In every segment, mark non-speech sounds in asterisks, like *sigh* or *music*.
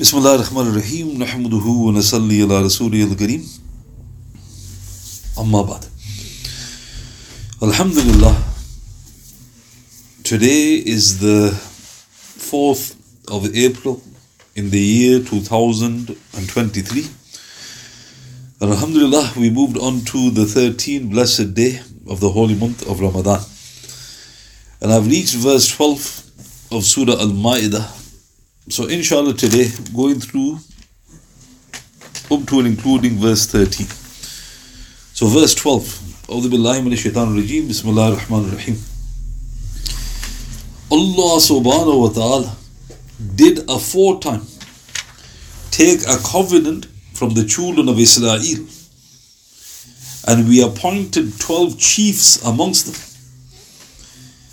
بسم الله الرحمن الرحيم نحمده ونصلي على رسوله الكريم أما بعد Alhamdulillah Today is the 4th of April in the year 2023 and Alhamdulillah we moved on to the 13th blessed day of the holy month of Ramadan and I've reached verse 12 of Surah Al-Ma'idah so inshallah today going through up to and including verse 13 so verse 12 أعوذ بالله من الشيطان الرجيم بسم الله الرحمن الرحيم Allah subhanahu wa ta'ala did aforetime take a covenant from the children of Israel and we appointed 12 chiefs amongst them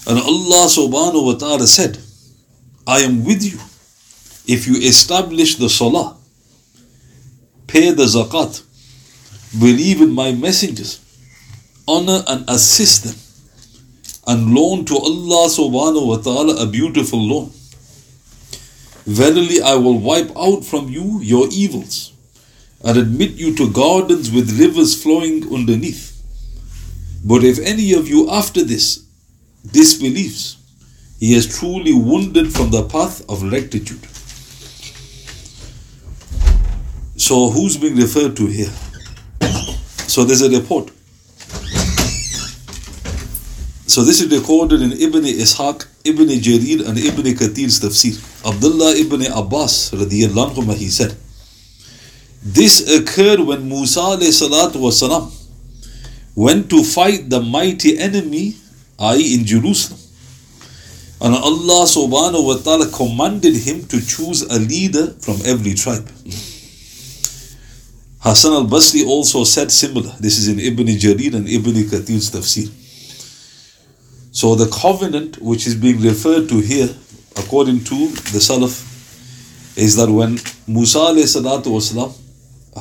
and Allah subhanahu wa ta'ala said I am with you if you establish the salah, pay the zakat, believe in my messengers, honor and assist them, and loan to Allah subhanahu wa ta'ala a beautiful loan. Verily, I will wipe out from you your evils and admit you to gardens with rivers flowing underneath. But if any of you after this disbelieves, he has truly wandered from the path of rectitude. So, who's being referred to here? So, there's a report. So, this is recorded in Ibn Ishaq, Ibn Jarir, and Ibn Kathir's tafsir. Abdullah ibn Abbas, anhu, he said, This occurred when Musa wasalam, went to fight the mighty enemy, i.e., in Jerusalem. And Allah subhanahu wa ta'ala commanded him to choose a leader from every tribe. Hassan al Basri also said similar. This is in Ibn Jarir and Ibn Kathir's tafsir. So the covenant which is being referred to here, according to the Salaf, is that when Musa والسلام,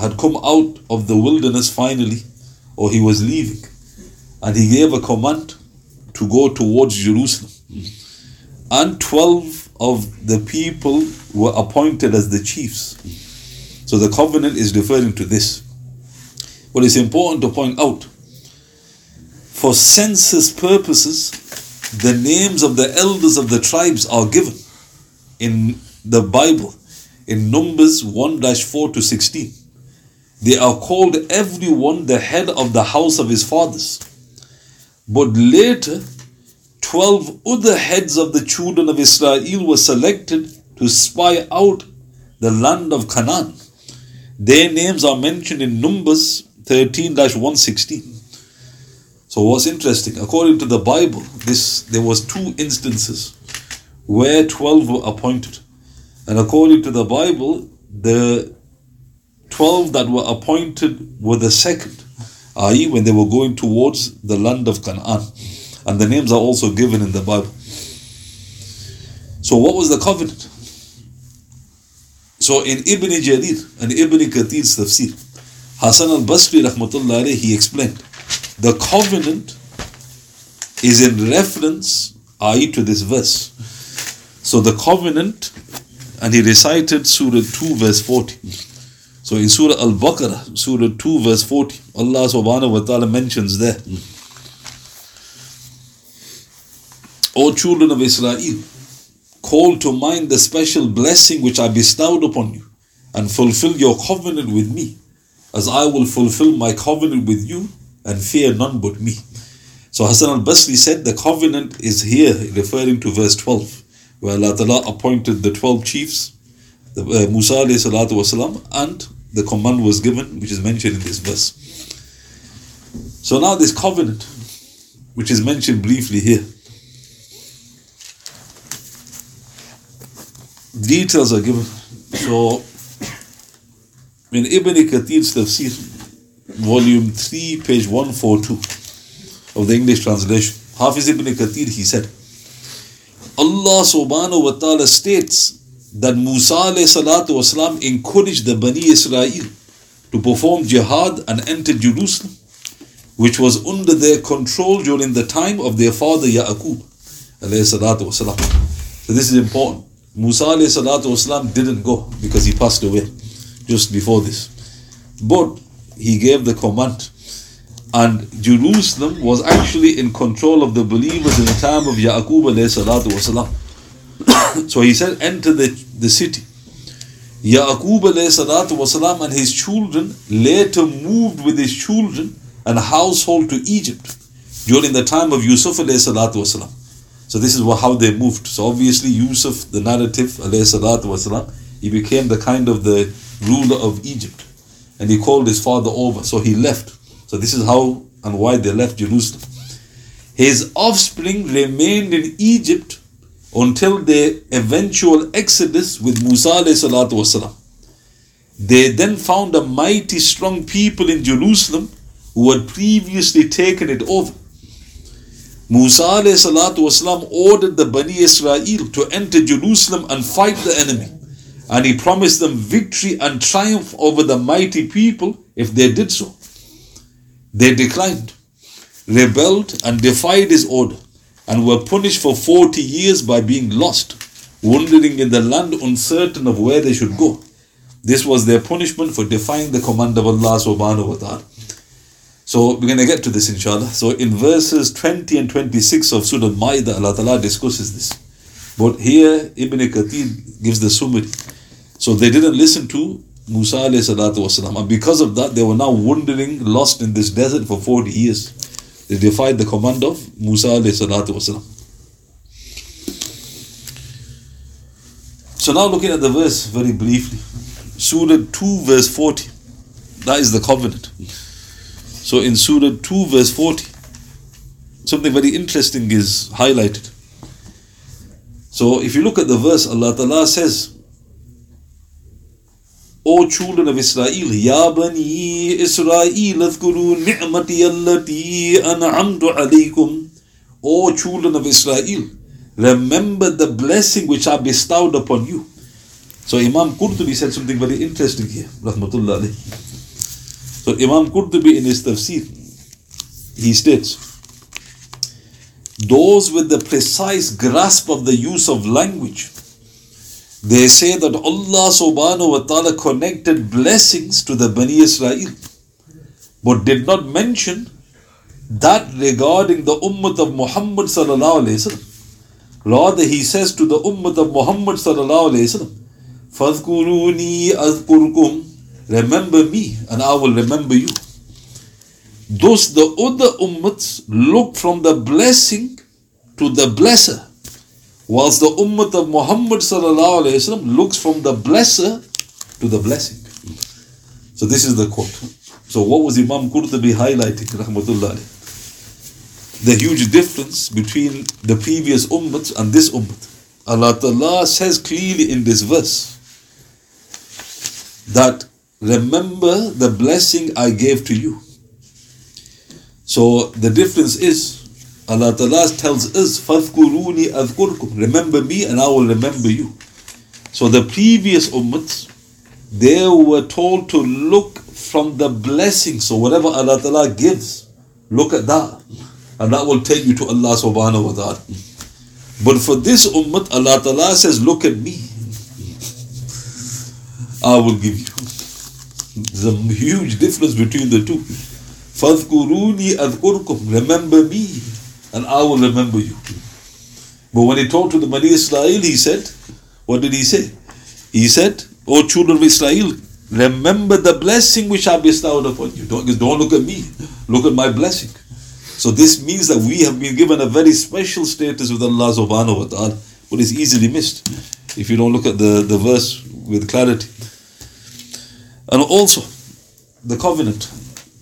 had come out of the wilderness finally, or he was leaving, and he gave a command to go towards Jerusalem. And 12 of the people were appointed as the chiefs. so the covenant is referring to this. What is important to point out for census purposes, the names of the elders of the tribes are given in the Bible in Numbers 1 4 to 16. They are called everyone the head of the house of his fathers. But later, 12 other heads of the children of Israel were selected to spy out the land of Canaan. Their names are mentioned in Numbers 13 116. So what's interesting, according to the Bible, this there was two instances where 12 were appointed. And according to the Bible, the 12 that were appointed were the second, i.e., when they were going towards the land of Canaan. And the names are also given in the Bible. So, what was the covenant? So in Ibn Jarir and Ibn Kathir's tafsir, Hassan al-Basri rahmatullah he explained, the covenant is in reference, i.e. to this verse. So the covenant, and he recited Surah 2 verse 40. So in Surah Al-Baqarah, Surah 2 verse 40, Allah subhanahu wa ta'ala mentions there, O children of Israel, Call to mind the special blessing which I bestowed upon you, and fulfill your covenant with me, as I will fulfill my covenant with you, and fear none but me. So Hassan al Basri said the covenant is here, referring to verse 12, where Allah Ta'ala appointed the 12 chiefs, the, uh, Musa wasalam, and the command was given, which is mentioned in this verse. So now this covenant, which is mentioned briefly here, details are given. So, in Ibn Kathir's Tafsir, volume 3, page 142 of the English translation, Hafiz Ibn Kathir, he said, Allah subhanahu wa ta'ala states that Musa alayhi salatu wasalam encouraged the Bani Israel to perform jihad and enter Jerusalem, which was under their control during the time of their father Yaqub. So this is important. Musa والسلام, didn't go because he passed away just before this. But he gave the command. And Jerusalem was actually in control of the believers in the time of Yaqub والسلام. *coughs* so he said, enter the, the city. Yaqub والسلام, and his children later moved with his children and household to Egypt during the time of Yusuf والسلام. So this is how they moved. So obviously Yusuf, the narrative, والسلام, he became the kind of the ruler of Egypt. And he called his father over. So he left. So this is how and why they left Jerusalem. His offspring remained in Egypt until the eventual exodus with Musa والسلام. They then found a mighty strong people in Jerusalem who had previously taken it over. Musa والسلام, ordered the Bani Israel to enter Jerusalem and fight the enemy. And he promised them victory and triumph over the mighty people if they did so. They declined, rebelled, and defied his order, and were punished for 40 years by being lost, wandering in the land uncertain of where they should go. This was their punishment for defying the command of Allah subhanahu wa ta'ala. So we're going to get to this inshallah. So in verses 20 and 26 of Surah Ma'idah, Allah Ta'ala discusses this. But here Ibn Kathir gives the summary. So they didn't listen to Musa wasalam, and because of that they were now wandering, lost in this desert for 40 years. They defied the command of Musa wasalam. So now looking at the verse very briefly. Surah 2 verse 40. That is the covenant. So in Surah 2, verse 40, something very interesting is highlighted. So if you look at the verse, Allah Ta'ala says, O children of Israel, Ya Bani Israel, اذكروا نعمتي التي أنعمت عليكم. O children of Israel, remember the blessing which I bestowed upon you. So Imam Qurtubi said something very interesting here, Rahmatullah alayhi. So Imam Qurtubi in his tafsir, he states, those with the precise grasp of the use of language, they say that Allah subhanahu wa ta'ala connected blessings to the Bani Israel, but did not mention that regarding the ummah of Muhammad sallallahu alayhi wasallam. Rather, he says to the ummah of Muhammad sallallahu alayhi wasallam, فَاذْكُرُونِي أَذْكُرْكُمْ Remember me and I will remember you. Thus the other ummats look from the blessing to the blesser, whilst the ummah of Muhammad looks from the blesser to the blessing. So this is the quote. So what was Imam Qurtubi highlighting, rahmatullah The huge difference between the previous ummats and this ummah. Allah Ta'ala says clearly in this verse that remember the blessing I gave to you. So the difference is Allah Ta'ala tells us, فَذْكُرُونِي أَذْكُرْكُمْ Remember me and I will remember you. So the previous ummats, they were told to look from the blessing. So whatever Allah Ta'ala gives, look at that. And that will take you to Allah subhanahu wa ta'ala. But for this ummah, Allah Ta'ala says, look at me. I will give you. There's a huge difference between the two. فَاذْكُرُونِي أَذْكُرْكُمْ Remember me and I will remember you. But when he talked to the Bani Israel, he said, what did he say? He said, O children of Israel, remember the blessing which I bestowed upon you. Don't, don't look at me, look at my blessing. So this means that we have been given a very special status with Allah subhanahu wa ta'ala, but it's easily missed if you don't look at the, the verse with clarity. And also, the covenant.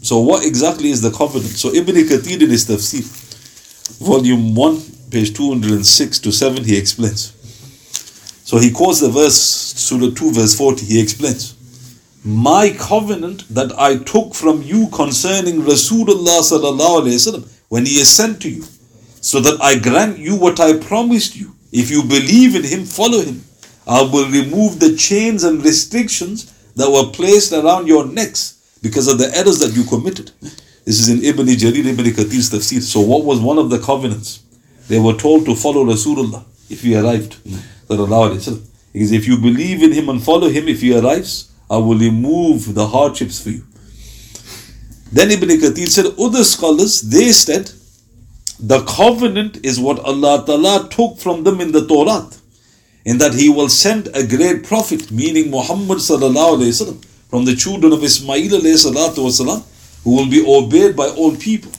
So, what exactly is the covenant? So, Ibn Kathir in his tafsir, volume 1, page 206 to 7, he explains. So, he quotes the verse, Surah 2, verse 40, he explains. My covenant that I took from you concerning Rasulullah sallallahu alayhi when he is sent to you, so that I grant you what I promised you. If you believe in him, follow him. I will remove the chains and restrictions that were placed around your necks because of the errors that you committed. This is in Ibn Jarir Ibn Kathir's tafsir. So what was one of the covenants? They were told to follow Rasulullah if he arrived. Because if you believe in him and follow him, if he arrives, I will remove the hardships for you. Then Ibn Kathir said, other scholars, they said, the covenant is what Allah Ta'ala took from them in the Torah. In that He will send a great prophet, meaning Muhammad Wasallam, from the children of Ismail Wasallam, who will be obeyed by all people.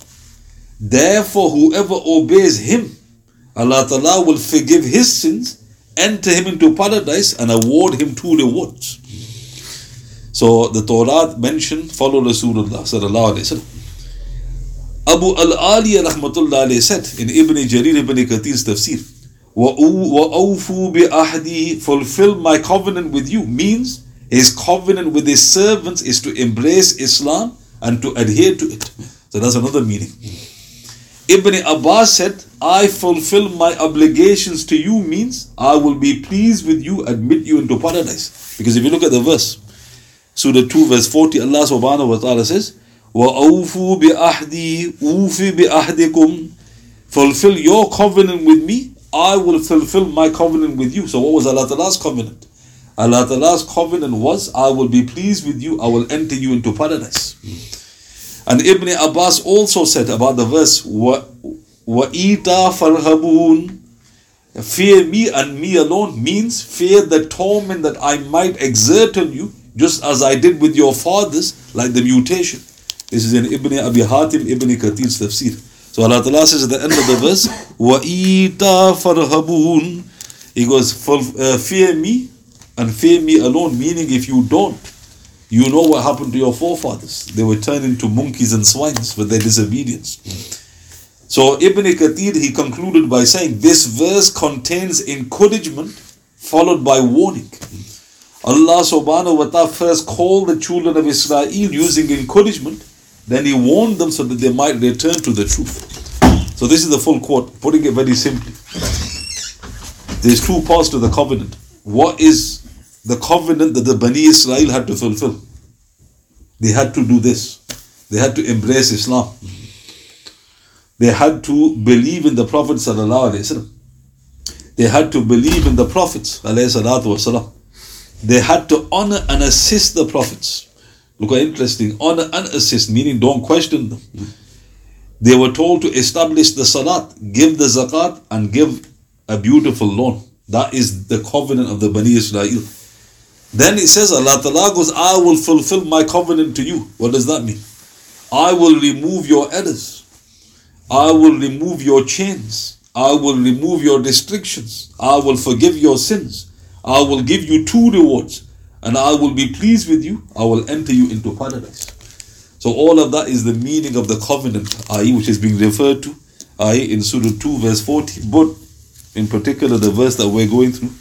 Therefore, whoever obeys him, Allah Ta'ala will forgive his sins, enter him into paradise, and award him two rewards. So the Torah mentioned, follow Rasulullah Sallallahu Wasallam. Abu al-Ali rahmatullah said in Ibn Jarir ibn Kathir's tafsir, وَأَوْفُوا بِأَحْدِي Fulfill my covenant with you means his covenant with his servants is to embrace Islam and to adhere to it. So that's another meaning. Ibn Abbas said, I fulfill my obligations to you means I will be pleased with you, admit you into paradise. Because if you look at the verse, Surah 2, verse 40, Allah subhanahu wa ta'ala says, وَأَوْفُوا بِأَحْدِي أُوفِ بِأَحْدِكُمْ Fulfill your covenant with me, I will fulfill my covenant with you. So what was Allah Ta'ala's covenant? Allah Ta'ala's covenant was, I will be pleased with you, I will enter you into paradise. And Ibn Abbas also said about the verse, وَإِيتَا فَرْهَبُونَ Fear me and me alone means fear the torment that I might exert on you, just as I did with your fathers, like the mutation. This is in Ibn Abi Hatim, Ibn Kathir's tafsir. So Allah Ta'ala says at the end of the verse, *laughs* وَإِيتَا فَرْهَبُونَ He goes, uh, fear me and fear me alone, meaning if you don't, you know what happened to your forefathers. They were turned into monkeys and swines for their disobedience. So Ibn Kathir, he concluded by saying, this verse contains encouragement followed by warning. Allah subhanahu wa ta'ala first called the children of Israel using encouragement, then he warned them so that they might return to the truth. So this is the full quote, putting it very simply. There's two parts to the covenant. What is the covenant that the Bani Israel had to fulfill. They had to do this. They had to embrace Islam. They had to believe in the Prophet They had to believe in the prophets They had to honor and assist the prophets. Look how interesting. On and assist, meaning don't question them. They were told to establish the salat, give the zakat, and give a beautiful loan. That is the covenant of the Bani Israel. Then it says Allah Ta'ala goes, I will fulfill my covenant to you. What does that mean? I will remove your errors. I will remove your chains. I will remove your restrictions. I will forgive your sins. I will give you two rewards. And I will be pleased with you. I will enter you into paradise. So all of that is the meaning of the covenant, i.e. which is being referred to, i.e. in Surah 2 verse 40. But in particular the verse that we're going through,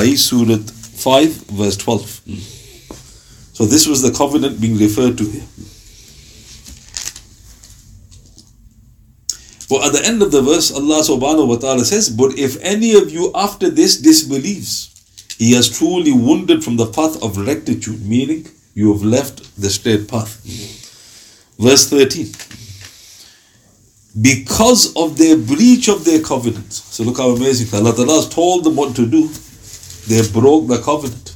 i.e. Surah 5, verse 12. Hmm. So this was the covenant being referred to here. But at the end of the verse, Allah subhanahu wa ta'ala says, But if any of you after this disbelieves, he has truly wandered from the path of rectitude, meaning you have left the straight path. Verse 13. Because of their breach of their covenant. So look how amazing. Allah Ta'ala has told them what to do. They broke the covenant.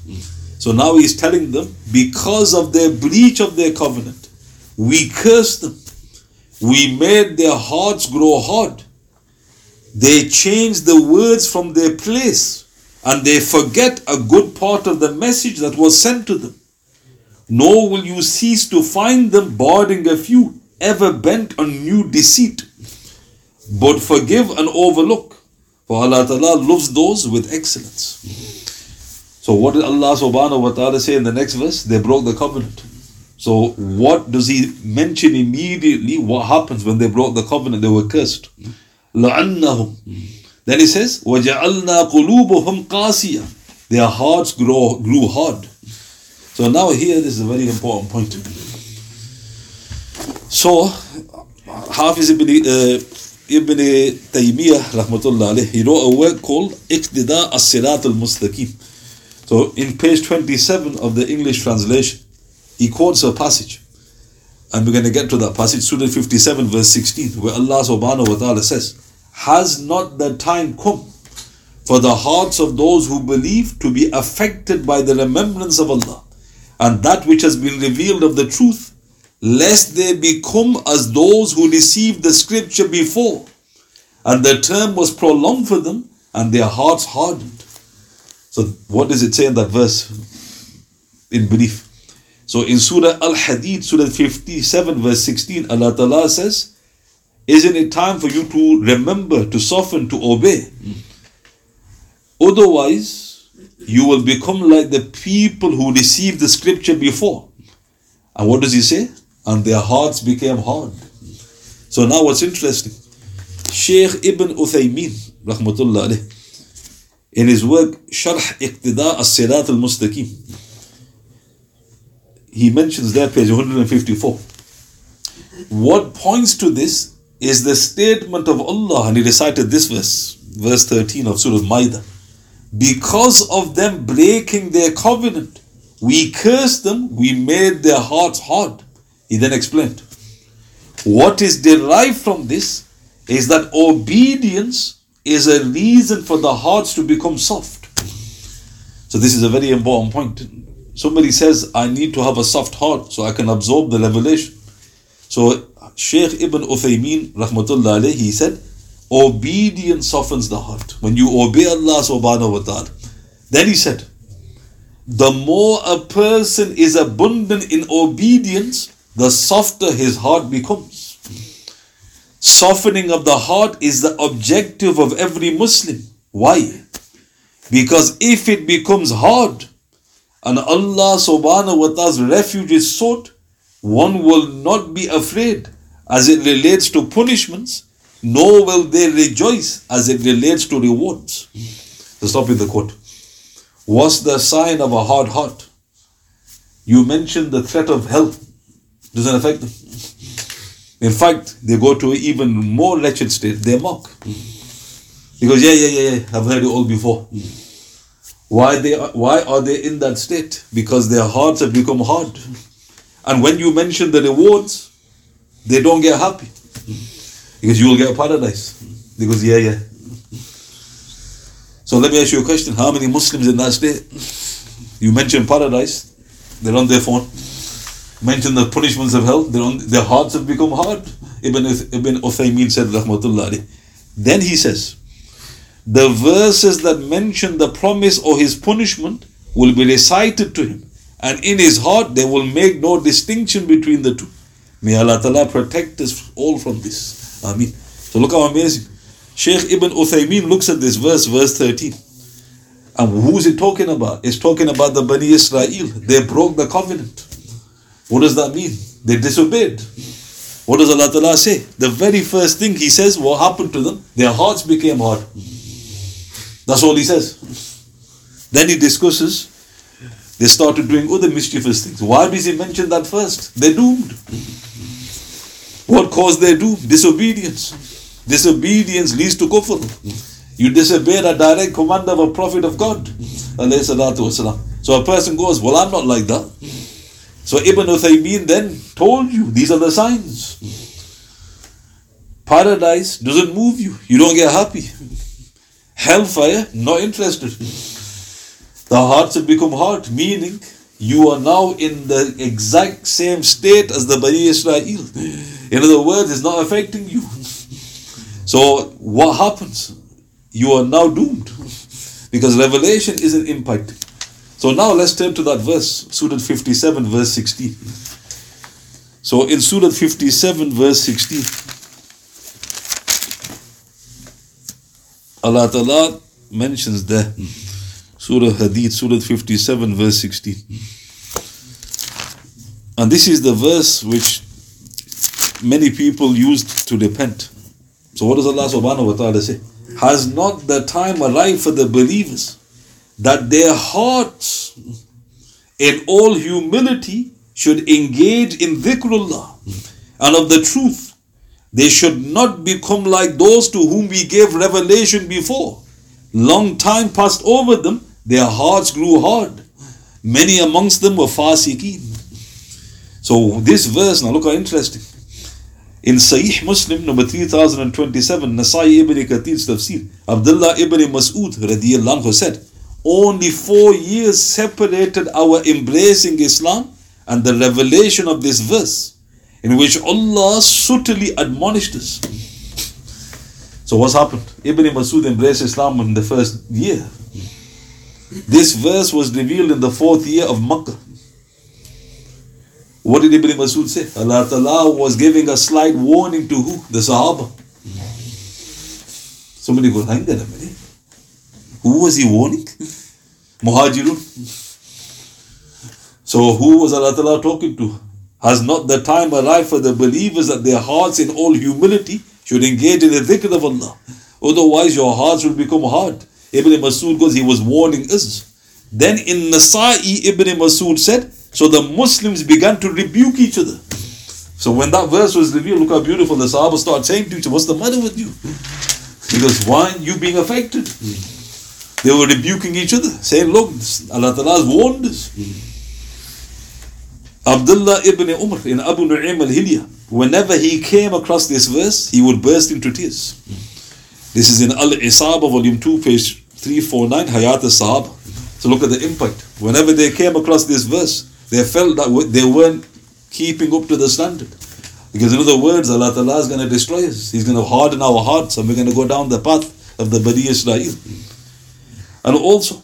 So now he's telling them, because of their breach of their covenant, we cursed them. We made their hearts grow hard. They changed the words from their place and they forget a good part of the message that was sent to them. Nor will you cease to find them barring a few, ever bent on new deceit. But forgive and overlook, for Allah Ta'ala loves those with excellence. So what did Allah subhanahu wa ta'ala say in the next verse? They broke the covenant. So what does he mention immediately? What happens when they broke the covenant? They were cursed. لَعَنَّهُمْ Then he says, وَجَعَلْنَا قُلُوبُهُمْ قَاسِيًا Their hearts grow, grew hard. So now here this is a very important point. So Hafiz ibn, uh, ibn Taymiyyah rahmatullah alayhi, he wrote a work called Iqtida as-Sirat al-Mustaqim. So in page 27 of the English translation, he quotes a passage. And we're going to get to that passage, Surah 57, verse 16, where Allah subhanahu wa ta'ala says, has not the time come for the hearts of those who believe to be affected by the remembrance of Allah and that which has been revealed of the truth, lest they become as those who received the scripture before, and the term was prolonged for them, and their hearts hardened. So, what does it say in that verse? In brief. So, in Surah Al Hadid, Surah 57, verse 16, Allah Ta'ala says, Isn't it time for you to remember, to soften, to obey? Otherwise, you will become like the people who received the scripture before. And what does he say? And their hearts became hard. So now what's interesting? Sheikh Ibn Uthaymeen, rahmatullah alayh, in his work Sharh Iqtida as-Sirat al-Mustaqim, he mentions there, page 154. What points to this is the statement of Allah, and he recited this verse, verse 13 of Surah Maida. because of them breaking their covenant, we cursed them, we made their hearts hard. He then explained. What is derived from this is that obedience is a reason for the hearts to become soft. So, this is a very important point. Somebody says, I need to have a soft heart so I can absorb the revelation. So, Sheikh Ibn Uthaymeen, rahmatullah alayhi, he said, Obedience softens the heart. When you obey Allah subhanahu wa ta'ala. Then he said, the more a person is abundant in obedience, the softer his heart becomes. Softening of the heart is the objective of every Muslim. Why? Because if it becomes hard and Allah subhanahu wa ta'ala's refuge is sought, one will not be afraid as it relates to punishments nor will they rejoice as it relates to rewards. To stop with the quote. What's the sign of a hard heart? You mentioned the threat of hell. Doesn't affect them. In fact, they go to even more wretched state. They mock. Because yeah, yeah, yeah, yeah, I've heard it all before. Why they are, why are they in that state? Because their hearts have become hard. And when you mention the rewards, they don't get happy. Because you will get paradise. Because yeah, yeah. So let me ask you a question. How many Muslims in that state? You mentioned paradise, they're on their phone. Mention the punishments of hell, they're on, their hearts have become hard. Ibn, Ibn Uthaymeen said, Rahmatullah. Then he says, the verses that mention the promise or his punishment will be recited to him, and in his heart they will make no distinction between the two. May Allah Ta'ala protect us all from this. Ameen. So look how amazing. Sheikh Ibn Uthaymeen looks at this verse, verse 13. And who is it talking about? It's talking about the Bani Israel. They broke the covenant. What does that mean? They disobeyed. What does Allah Ta'ala say? The very first thing He says, what happened to them? Their hearts became hard. That's all He says. Then He discusses, they started doing other mischievous things. Why does He mention that first? They're doomed. What caused they do? Disobedience. Disobedience leads to kufr. You disobey a direct command of a prophet of God. So a person goes, Well, I'm not like that. So Ibn Uthaymeen then told you these are the signs. Paradise doesn't move you, you don't get happy. Hellfire, not interested. The hearts have become hard, meaning you are now in the exact same state as the Bani Israel. In other words, it's not affecting you. *laughs* So what happens? You are now doomed *laughs* because revelation isn't impacting. So now let's turn to that verse, Surah 57, verse 16. So in Surah 57, verse 16, Allah Ta'ala mentions there, Surah Hadid, Surah 57, verse 16. And this is the verse which many people used to repent. So what does Allah subhanahu wa ta'ala say? Has not the time arrived for the believers that their hearts in all humility should engage in dhikrullah and of the truth. They should not become like those to whom we gave revelation before. Long time passed over them, their hearts grew hard. Many amongst them were fasiqeen. So this verse, now look how interesting. In Sahih Muslim, number 3027, Nasai ibn Kathir's tafsir, Abdullah ibn Mas'ud radiallahu said, only four years separated our embracing Islam and the revelation of this verse, in which Allah subtly admonished us. So what's happened? Ibn Masud embraced Islam in the first year. This verse was revealed in the fourth year of Makkah. What did Ibn Masud say? Allah Ta'ala was giving a slight warning to who? The Sahaba. Somebody goes, hang there a minute. Who was he warning? Muhajirun. So who was Allah Ta'ala talking to? Has not the time arrived for the believers that their hearts in all humility should engage in the dhikr of Allah? Otherwise your hearts will become hard. Ibn Masud goes, he was warning us. Then in Nasa'i, Ibn Masud said, so the Muslims began to rebuke each other. So when that verse was revealed, look how beautiful the Sahaba start saying to each other, What's the matter with you? He goes, Why are you being affected? They were rebuking each other, saying, Look, Allah Ta'ala has warned us. Abdullah ibn Umar in Abu Nu'aym al Hilya, whenever he came across this verse, he would burst into tears. This is in Al Isaba, volume 2, page 349, Hayat al Sahaba. So look at the impact. Whenever they came across this verse, they felt that they weren't keeping up to the standard. Because in other words, Allah Ta'ala is going to destroy us. He's going to harden our hearts and we're going to go down the path of the Bani Israel. And also,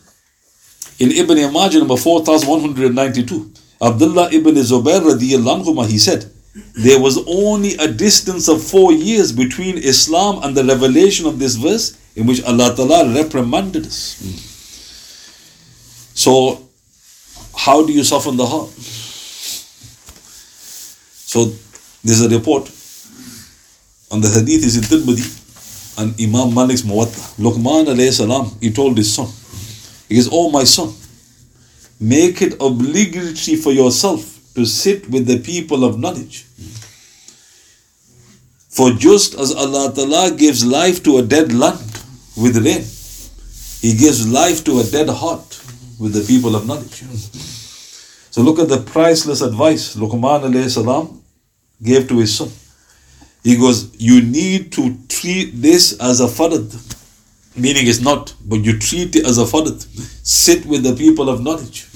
in Ibn Majah number 4192, Abdullah ibn Zubair radiallahu he said, there was only a distance of four years between Islam and the revelation of this verse in which Allah Ta'ala reprimanded us. So how do you soften the heart? So there's a report on the hadith is in Tirmidhi and Imam Malik's Muwatta. Luqman alayhi salam, he told his son, he goes, Oh my son, make it obligatory for yourself to sit with the people of knowledge. For just as Allah Ta'ala gives life to a dead land with rain, He gives life to a dead heart with the people of knowledge. So look at the priceless advice Luqman salam gave to his son. He goes, You need to treat this as a farad. Meaning it's not, but you treat it as a farad. Sit with the people of knowledge.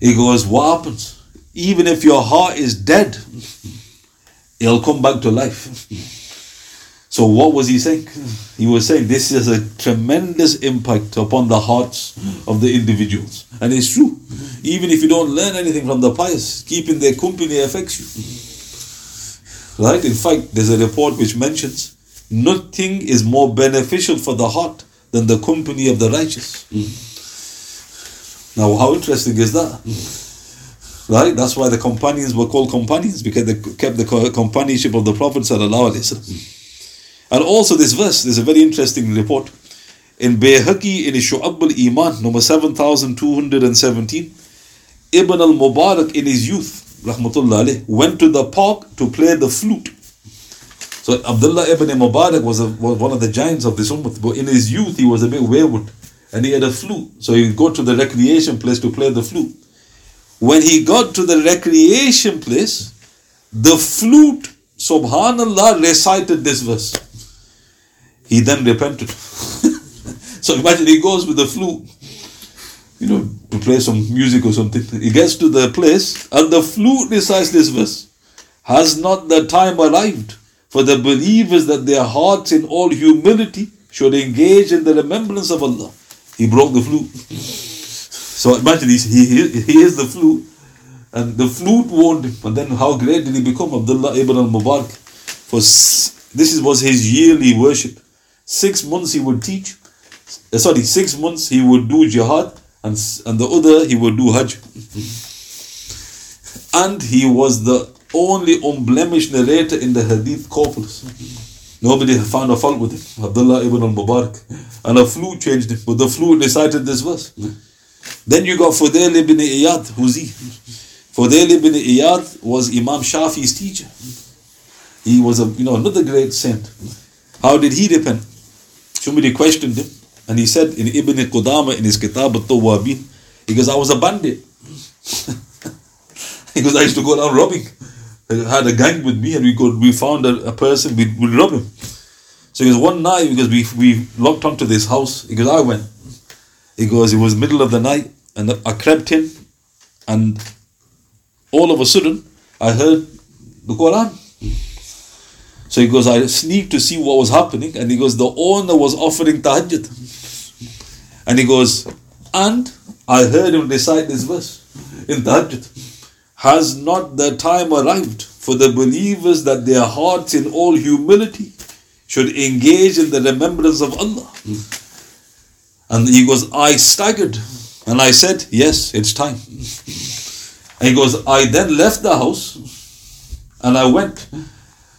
He goes, What happens? Even if your heart is dead, it'll come back to life. So what was he saying? He was saying this has a tremendous impact upon the hearts of the individuals. And it's true. Even if you don't learn anything from the pious, keeping their company affects you. Right? In fact, there's a report which mentions nothing is more beneficial for the heart than the company of the righteous. Now, how interesting is that? Right? That's why the companions were called companions because they kept the companionship of the Prophet. Wasallam. And also this verse, there's a very interesting report. In Bayhaqi in Shu'ab al-Iman, number 7217, Ibn al-Mubarak in his youth, rahmatullah went to the park to play the flute. So Abdullah ibn Al Mubarak was, a, was one of the giants of this ummah, but in his youth he was a bit wayward and he had a flute. So he would go to the recreation place to play the flute. When he got to the recreation place, the flute, subhanallah, recited this verse. He then repented. *laughs* so imagine he goes with the flute, you know, to play some music or something. He gets to the place and the flute recites this verse. Has not the time arrived for the believers that their hearts in all humility should engage in the remembrance of Allah? He broke the flute. So imagine he, he, he hears the flute and the flute warned him. And then how great did he become? Abdullah ibn al-Mubarak. For this was his yearly worship. Six months he would teach. Uh, sorry, six months he would do jihad, and, and the other he would do hajj. *laughs* and he was the only unblemished narrator in the hadith corpus. Nobody found a fault with him. Abdullah ibn al-Mubarak. And a flute changed him. But the flute recited this verse. Then you got Fudail ibn Iyad. Who's he? Fudail ibn Iyad was Imam Shafi's teacher. He was a you know another great saint. How did he repent? Somebody questioned him, and he said in Ibn Qudama in his Kitab al-Tawwabin, he goes, I was a bandit. *laughs* he goes, I used to go around robbing. I had a gang with me and we could we found a, a person, we would rob him. So he goes, one night, because we we locked onto this house, he goes, I went. He goes, it was middle of the night, and I crept in, and all of a sudden, I heard the Quran. So he goes, I sneaked to see what was happening, and he goes, the owner was offering tahajjud. And he goes, and I heard him recite this verse in tahajjud. Has not the time arrived for the believers that their hearts in all humility should engage in the remembrance of Allah? And he goes, I staggered. And I said, Yes, it's time. And he goes, I then left the house and I went.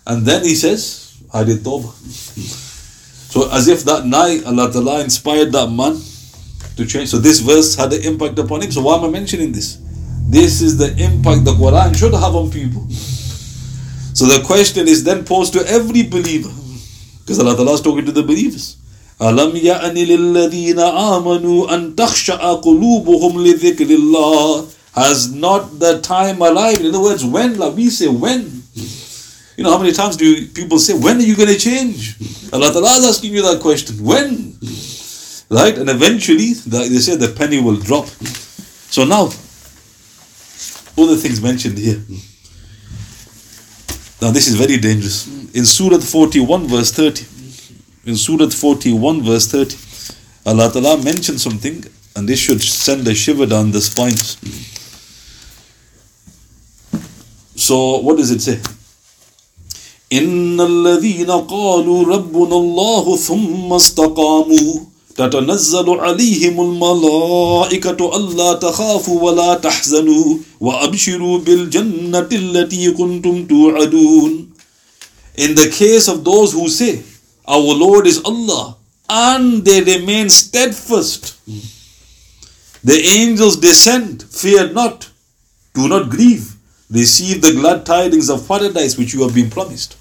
And then he says, I did tawbah. So as if that night Allah Ta'ala inspired that man to change. So this verse had an impact upon him. So why am I mentioning this? This is the impact the Quran should have on people. So the question is then posed to every believer. Because Allah Ta'ala is talking to the believers. ألم يأن للذين آمنوا أن تخشع قلوبهم لذكر الله Has not the time arrived? In other words, when? Like we say, when? You know, how many times do people say, when are you going to change? Allah Ta'ala is asking you that question. When? Right? And eventually, they say the penny will drop. So now, all the things mentioned here. Now, this is very dangerous. In Surah 41, verse 30, in Surah 41, verse 30, Allah Ta'ala mentioned something, and this should send a shiver down the spines. So, what does it say? إن الذين قالوا ربنا الله ثم استقاموا تتنزل عليهم الملائكة ألا تخافوا ولا تحزنوا وأبشروا بالجنة التي كنتم توعدون In the case of those who say, our Lord is Allah, and they remain steadfast, the angels descend, fear not, do not grieve, receive the glad tidings of paradise which you have been promised.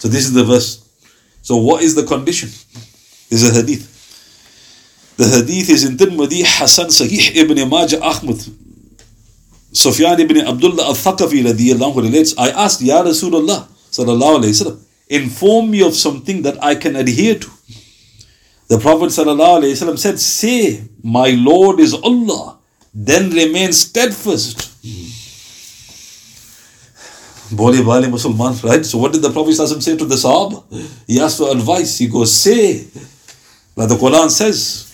So this is the verse. So what is the condition? This is a hadith. The hadith is in Tirmidhi, Hassan Sahih ibn Majah Ahmad. Sufyan ibn Abdullah al-Thaqafi radiyallahu relates, I asked Ya Rasulullah sallallahu alayhi wasallam, inform me of something that I can adhere to. The Prophet sallallahu alayhi wasallam said, say, my Lord is Allah, then remain steadfast. Boli Bali Musulman, right? So what did the Prophet say to the Sahaba? He asked for advice. He goes, say, like the Quran says,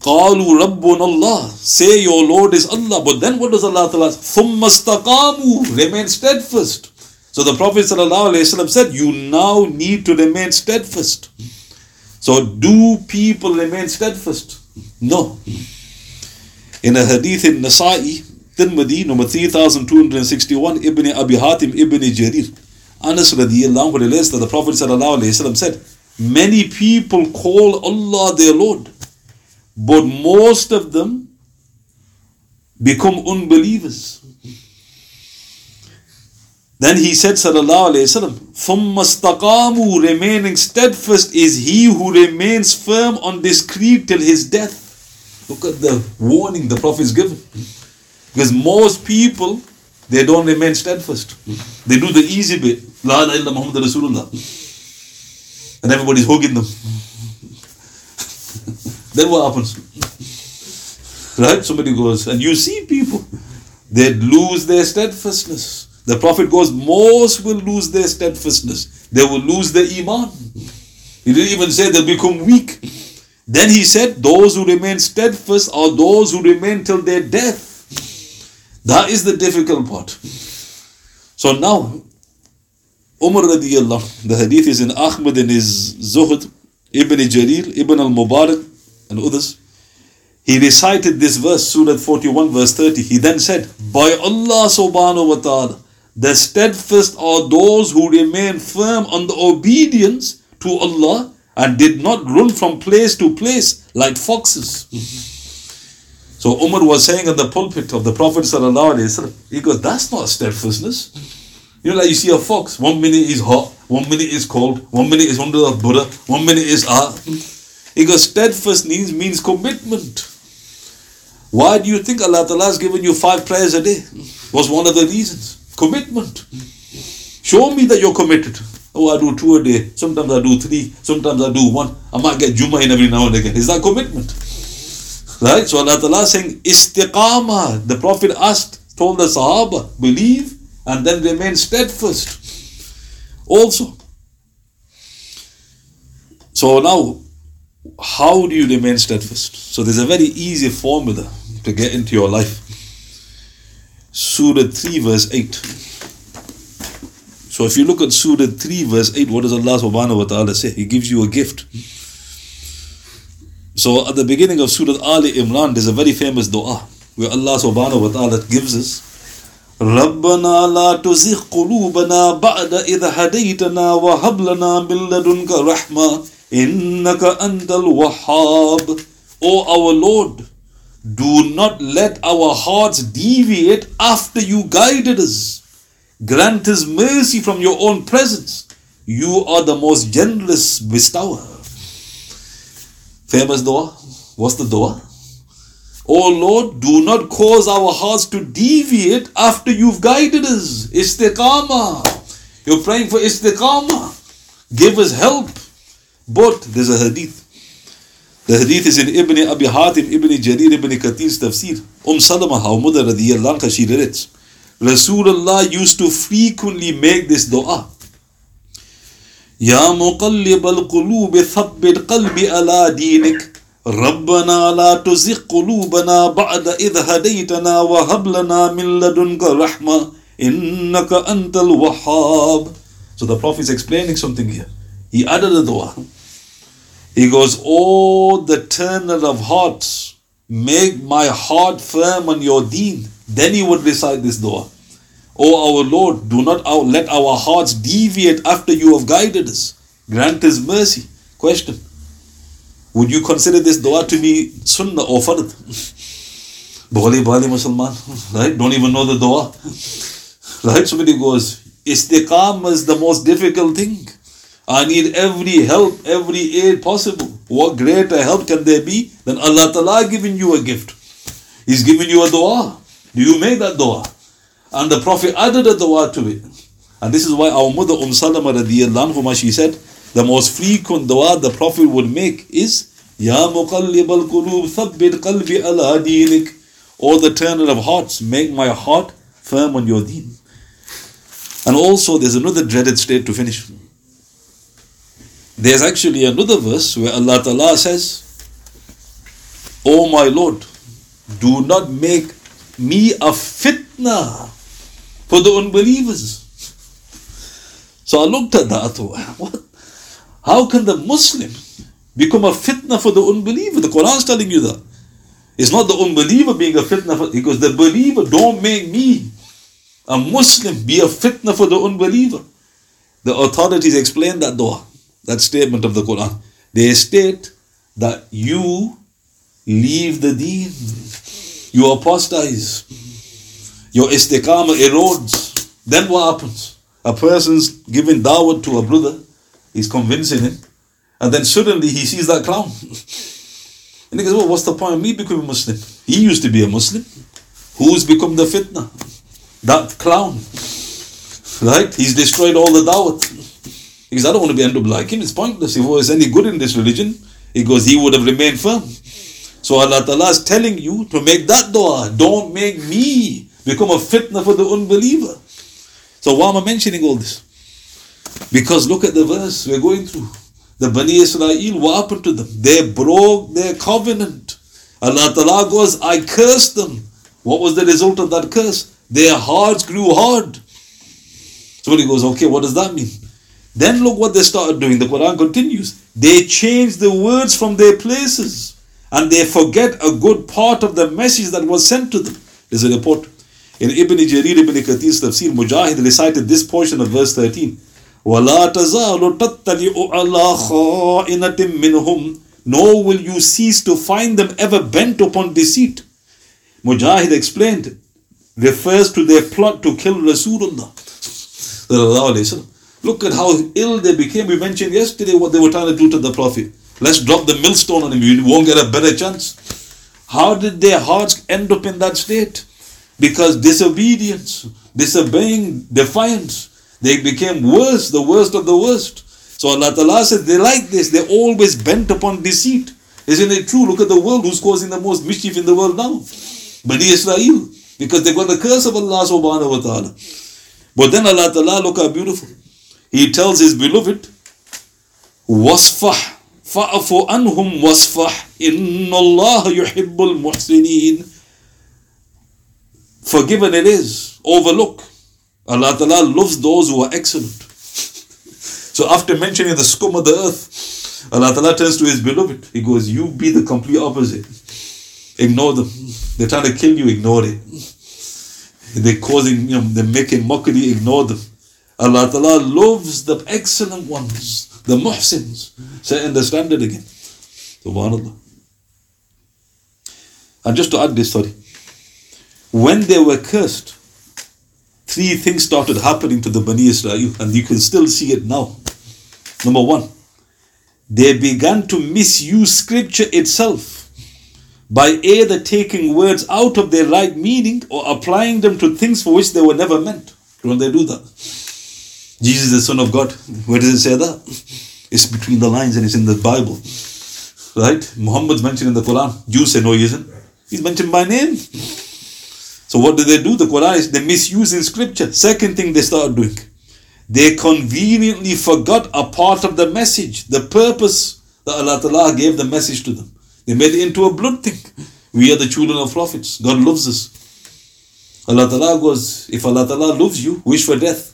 قالوا ربنا Allah. Say your Lord is Allah. But then what does Allah tell us? ثم استقاموا. Remain steadfast. So the Prophet ﷺ said, you now need to remain steadfast. So do people remain steadfast? No. In a hadith in Nasa'i, Tirmidhi, number 3261, Ibn Abi Hatim, Ibn Jarir. Anas radiallahu relates that the Prophet ﷺ said, Many people call Allah their Lord, but most of them become unbelievers. Then he said, Sallallahu Alaihi Wasallam, ثُمَّ Remaining steadfast is he who remains firm on this creed till his death. Look at the warning the Prophet is given. Because most people, they don't remain steadfast. They do the easy bit. La ilaha illa Muhammad Rasulullah. And everybody's hugging them. *laughs* then what happens? Right? Somebody goes, and you see people, they lose their steadfastness. The Prophet goes, most will lose their steadfastness. They will lose their iman. He didn't even say they'll become weak. Then he said, those who remain steadfast are those who remain till their death. That is the difficult part. So now, Umar radiallahu, the hadith is in Ahmad and his Zuhd, Ibn Jarir, Ibn al-Mubarak, and others. He recited this verse, Surah 41, verse 30. He then said, By Allah subhanahu wa ta'ala, the steadfast are those who remain firm on the obedience to Allah and did not run from place to place like foxes. *laughs* So Umar was saying in the pulpit of the Prophet he goes, that's not steadfastness. You know, like you see a fox, one minute is hot, one minute is cold, one minute is under the Buddha, one minute is ah. He goes, steadfast means, means commitment. Why do you think Allah has given you five prayers a day? Was one of the reasons. Commitment. Show me that you're committed. Oh, I do two a day. Sometimes I do three. Sometimes I do one. I might get Juma in every now and again. Is that commitment? Right? So Allah Ta'ala saying, Istiqama. The Prophet asked, told the Sahaba, believe and then remain steadfast. Also. So now, how do you remain steadfast? So there's a very easy formula to get into your life. Surah 3, verse 8. So if you look at Surah 3, verse 8, what does Allah subhanahu wa ta'ala say? He gives you a gift. So at the beginning of Surah Ali Imran, there's a very famous dua where Allah subhanahu wa ta'ala gives us ربنا لا تزغ قلوبنا بعد إذ هديتنا وهب لنا من لدنك رحمة إنك أنت الوهاب O our Lord, do not let our hearts deviate after you guided us. Grant us mercy from your own presence. You are the most generous bestower. Famous dua. What's the dua? Oh Lord, do not cause our hearts to deviate after you've guided us. Istiqama. You're praying for istiqama. Give us help. But there's a hadith. The hadith is in Ibn Abi Hatim, Ibn Jarir, Ibn Kathir's tafsir. Umm Salama, how mother radiyallahu anha, she relates. Rasulullah used to frequently make this dua. يا مقلب القلوب ثبت قلبي على دينك ربنا لا تزغ قلوبنا بعد إذ هديتنا وهب لنا من لدنك رحمة إنك أنت الوهاب So the Prophet is explaining something here. He added a dua. He goes, Oh, the turner of hearts, make my heart firm on your deen. Then he would recite this dua. O our Lord, do not let our hearts deviate after you have guided us. Grant us mercy. Question Would you consider this dua to be sunnah or fard? *laughs* Bali Bali Musalman, *laughs* right? Don't even know the dua. *laughs* Right? Somebody goes, Istiqam is the most difficult thing. I need every help, every aid possible. What greater help can there be than Allah Ta'ala giving you a gift? He's giving you a dua. Do you make that dua? And the Prophet added a dua to it. And this is why our mother Umm Salama radiallahu anhu, she said, the most frequent dua the Prophet would make is, Ya muqallib al-qulub thabbit qalbi ala dinik. Or the turner of hearts, make my heart firm on your deen. And also there's another dreaded state to finish. There's actually another verse where Allah Ta'ala says, O my Lord, do not make me a fitna for the unbelievers. So I looked at that, *laughs* what? How can the Muslim become a fitna for the unbeliever? The Quran is telling you that. It's not the unbeliever being a fitna for, because the believer don't make me a Muslim be a fitna for the unbeliever. The authorities explain that dua, that statement of the Quran. They state that you leave the deen, you apostatize, your istiqamah erodes. Then what happens? A person's giving dawah to a brother, he's convincing him, and then suddenly he sees that clown. *laughs* and he goes, Well, what's the point of me becoming Muslim? He used to be a Muslim. Who's become the fitna? That clown. *laughs* Right? He's destroyed all the dawah. Because I don't want to be end up like him. It's pointless. If he was any good in this religion, he goes, he would have remained firm. So Allah Ta'ala is telling you to make that dua. Don't make me become a fitna for the unbeliever. So why am I mentioning all this? Because look at the verse we're going through. The Bani Israel, what happened to them? They broke their covenant. Allah Ta'ala goes, I cursed them. What was the result of that curse? Their hearts grew hard. Somebody goes, okay, what does that mean? Then look what they started doing. The Quran continues. They changed the words from their places and they forget a good part of the message that was sent to them. There's a report. In Ibn Jarir ibn Kathir's tafsir, Mujahid recited this portion of verse 13. وَلَا تَزَالُ تَتَّلِعُ عَلَىٰ خَائِنَةٍ مِّنْهُمْ Nor will you cease to find them ever bent upon deceit. Mujahid explained, refers to their plot to kill Rasulullah. Look at how ill they became. We mentioned yesterday what they were trying to do to the Prophet. Let's drop the millstone on him. You won't get a better chance. How did their hearts end up in that state? Because disobedience, disobeying, defiance, they became worse, the worst of the worst. So Allah Ta'ala says they like this, they're always bent upon deceit. Isn't it true? Look at the world who's causing the most mischief in the world now. Bani Israel. Because they've got the curse of Allah subhanahu wa ta'ala. But then Allah Ta'ala, look how beautiful. He tells his beloved, Wasfah, fa'afu anhum wasfah, inna Allah yuhibbul muhsineen. Forgiven it is, overlook. Allah Ta'ala loves those who are excellent. so after mentioning the scum of the earth, Allah Ta'ala turns to his beloved. He goes, You be the complete opposite. Ignore them. They're trying to kill you, ignore it. They're causing, you know, they're making mockery, ignore them. Allah Ta'ala loves the excellent ones, the muhsins. Setting the standard again. Subhanallah. And just to add this, sorry. When they were cursed, three things started happening to the Bani Israel, and you can still see it now. Number one, they began to misuse scripture itself by either taking words out of their right meaning or applying them to things for which they were never meant. Don't they do that? Jesus is the Son of God. Where does it say that? It's between the lines and it's in the Bible. Right? Muhammad's mentioned in the Quran. Jews say no, he isn't. He's mentioned by name. So what do they do? The Quran is they misuse in scripture. Second thing they start doing. They conveniently forgot a part of the message, the purpose that Allah Ta'ala gave the message to them. They made it into a blood thing. We are the children of prophets. God loves us. Allah Ta'ala goes, if Allah Ta'ala loves you, wish for death.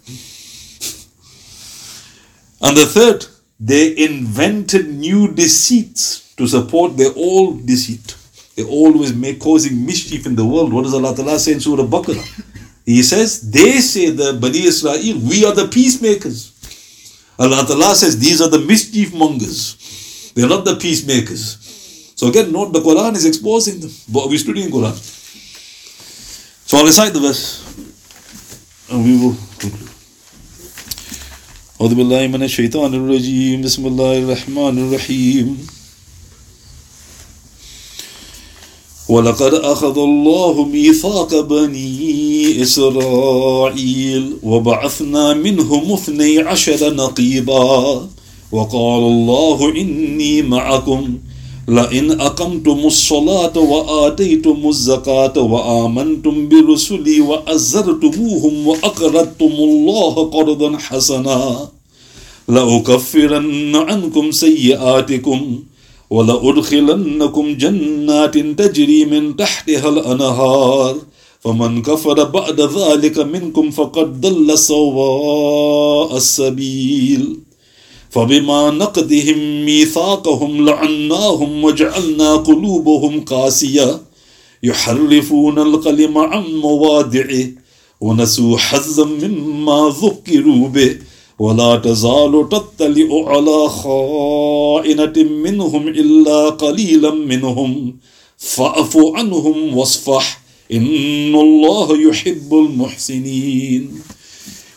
And the third, they invented new deceits to support their old deceit. They always make causing mischief in the world. What does Allah Ta'ala say in Surah Baqarah? He says, they say the Bani Israel, we are the peacemakers. Allah Ta'ala says, these are the mischief mongers. They're not the peacemakers. So again, note the Quran is exposing them. But we're studying Quran. So I'll recite the verse. And we will conclude. أعوذ بالله من الشيطان الرجيم. بسم الله الرحمن الرحيم. ولقد أخذ الله ميثاق بني إسرائيل وبعثنا منهم اثني عشر نقيبا. وقال الله إني معكم. لئن أقمتم الصلاة وآتيتم الزكاة وآمنتم برسلي وأزرتموهم وأقرضتم الله قرضا حسنا. لأكفرن عنكم سيئاتكم ولأدخلنكم جنات تجري من تحتها الأنهار. فمن كفر بعد ذلك منكم فقد ضل سواء السبيل. فبما نقضهم ميثاقهم لعناهم وجعلنا قلوبهم قاسية. يحرفون الكلم عن مواضعه ونسوا حظا مما ذكروا به. ولا تزال تطلع على خائنة منهم إلا قليلا منهم فاعف عنهم واصفح إن الله يحب المحسنين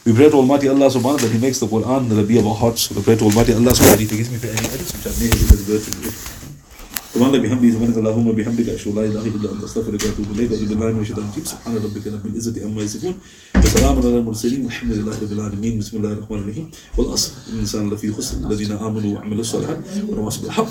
We pray to Almighty Allah subhanahu that He makes the Quran the Rabi of our hearts. We pray to Almighty Allah subhanahu that He forgives me for any edits which I His word to virtue. سبحان بحمده سبحانك اللهم بحمدك أشهد لا إله إلا أنت أستغفرك وأتوب إليك اعوذ بالله من الشيطان الرجيم. سبحان ربك رب العزة عما يصفون وسلام على المرسلين والحمد لله رب العالمين. بسم الله الرحمن الرحيم. والأصل الإنسان لفي خسر الذين آمنوا وعملوا الصالحات وتواصوا بالحق